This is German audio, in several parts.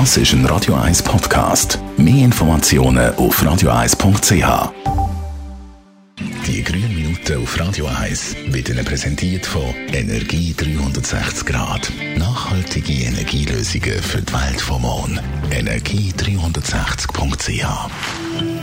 Das ist ein Radio 1 Podcast. Mehr Informationen auf radio1.ch. Die grünen Minuten auf Radio 1 wird Ihnen präsentiert von Energie 360 Grad. Nachhaltige Energielösungen für die Welt vom morgen. Energie360.ch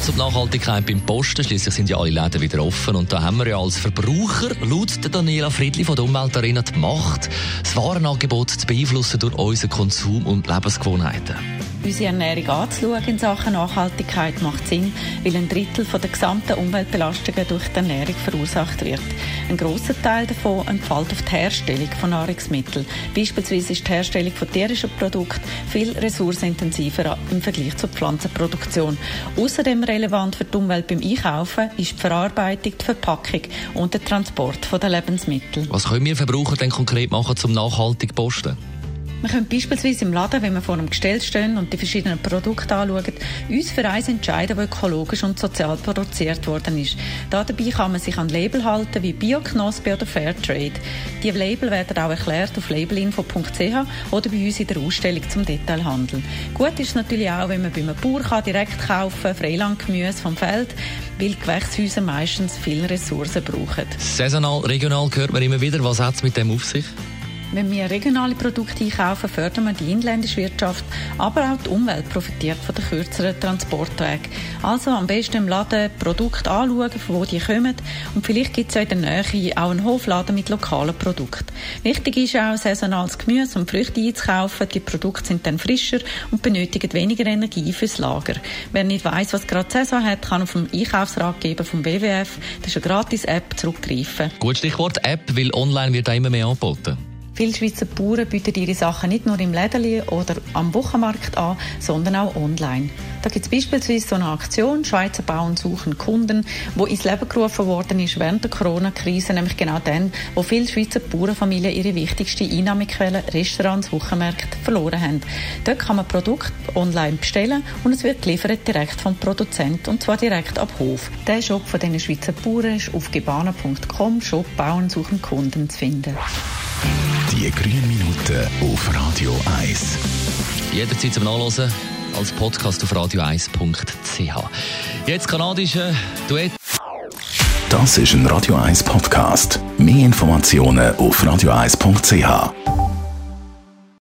Es um Nachhaltigkeit beim Posten. Schließlich sind ja alle Läden wieder offen. Und da haben wir ja als Verbraucher laut Daniela Friedli von der Umweltarena die Macht, das Warenangebot zu beeinflussen durch unseren Konsum und Lebensgewohnheiten unsere Ernährung anzuschauen in Sachen Nachhaltigkeit macht Sinn, weil ein Drittel von der gesamten Umweltbelastungen durch die Ernährung verursacht wird. Ein großer Teil davon entfällt auf die Herstellung von Nahrungsmitteln. Beispielsweise ist die Herstellung von tierischen Produkten viel ressourcenintensiver im Vergleich zur Pflanzenproduktion. Außerdem relevant für die Umwelt beim Einkaufen ist die Verarbeitung, die Verpackung und der Transport der Lebensmittel. Was können wir Verbraucher denn konkret machen, um nachhaltig zu posten? Wir können beispielsweise im Laden, wenn wir vor einem Gestell stehen und die verschiedenen Produkte anschauen, uns für eins entscheiden, das ökologisch und sozial produziert worden ist. Dabei kann man sich an Label halten wie Bioknospe oder Fairtrade. Die Label werden auch erklärt auf labelinfo.ch oder bei uns in der Ausstellung zum Detailhandel. Gut ist natürlich auch, wenn man bei einem Bauer direkt kaufen kann, Freilandgemüse vom Feld, weil Gewächshäuser meistens viele Ressourcen brauchen. Saisonal, regional hört man immer wieder. Was hat es mit dem auf sich? Wenn wir regionale Produkte einkaufen, fördern wir die inländische Wirtschaft, aber auch die Umwelt profitiert von den kürzeren Transportwegen. Also am besten im Laden Produkte anschauen, von wo die kommen und vielleicht gibt es ja in der Nähe auch einen Hofladen mit lokalen Produkten. Wichtig ist auch, saisonales Gemüse und Früchte einzukaufen. Die Produkte sind dann frischer und benötigen weniger Energie fürs Lager. Wer nicht weiß, was gerade Saison hat, kann auf dem Einkaufsratgeber vom WWF, das ist eine gratis App, zurückgreifen. Gut Stichwort App, weil online wird da immer mehr angeboten. Viele Schweizer Bauern bieten ihre Sachen nicht nur im Lädeli oder am Wochenmarkt an, sondern auch online. Da gibt es beispielsweise so eine Aktion, Schweizer Bauern suchen Kunden, wo ins Leben gerufen worden ist während der Corona-Krise, nämlich genau dann, wo viele Schweizer Bauernfamilien ihre wichtigste Einnahmequelle, Restaurants, Wochenmärkte, verloren haben. Dort kann man Produkte online bestellen und es wird geliefert direkt vom Produzent und zwar direkt ab Hof. Der Shop von diesen Schweizer Bauern ist auf gebana.com Shop Bauern suchen Kunden zu finden. Die grünen Minuten auf Radio 1. Jederzeit zum Nachlesen als Podcast auf radio1.ch. Jetzt kanadische Duett. Das ist ein Radio 1 Podcast. Mehr Informationen auf radio1.ch.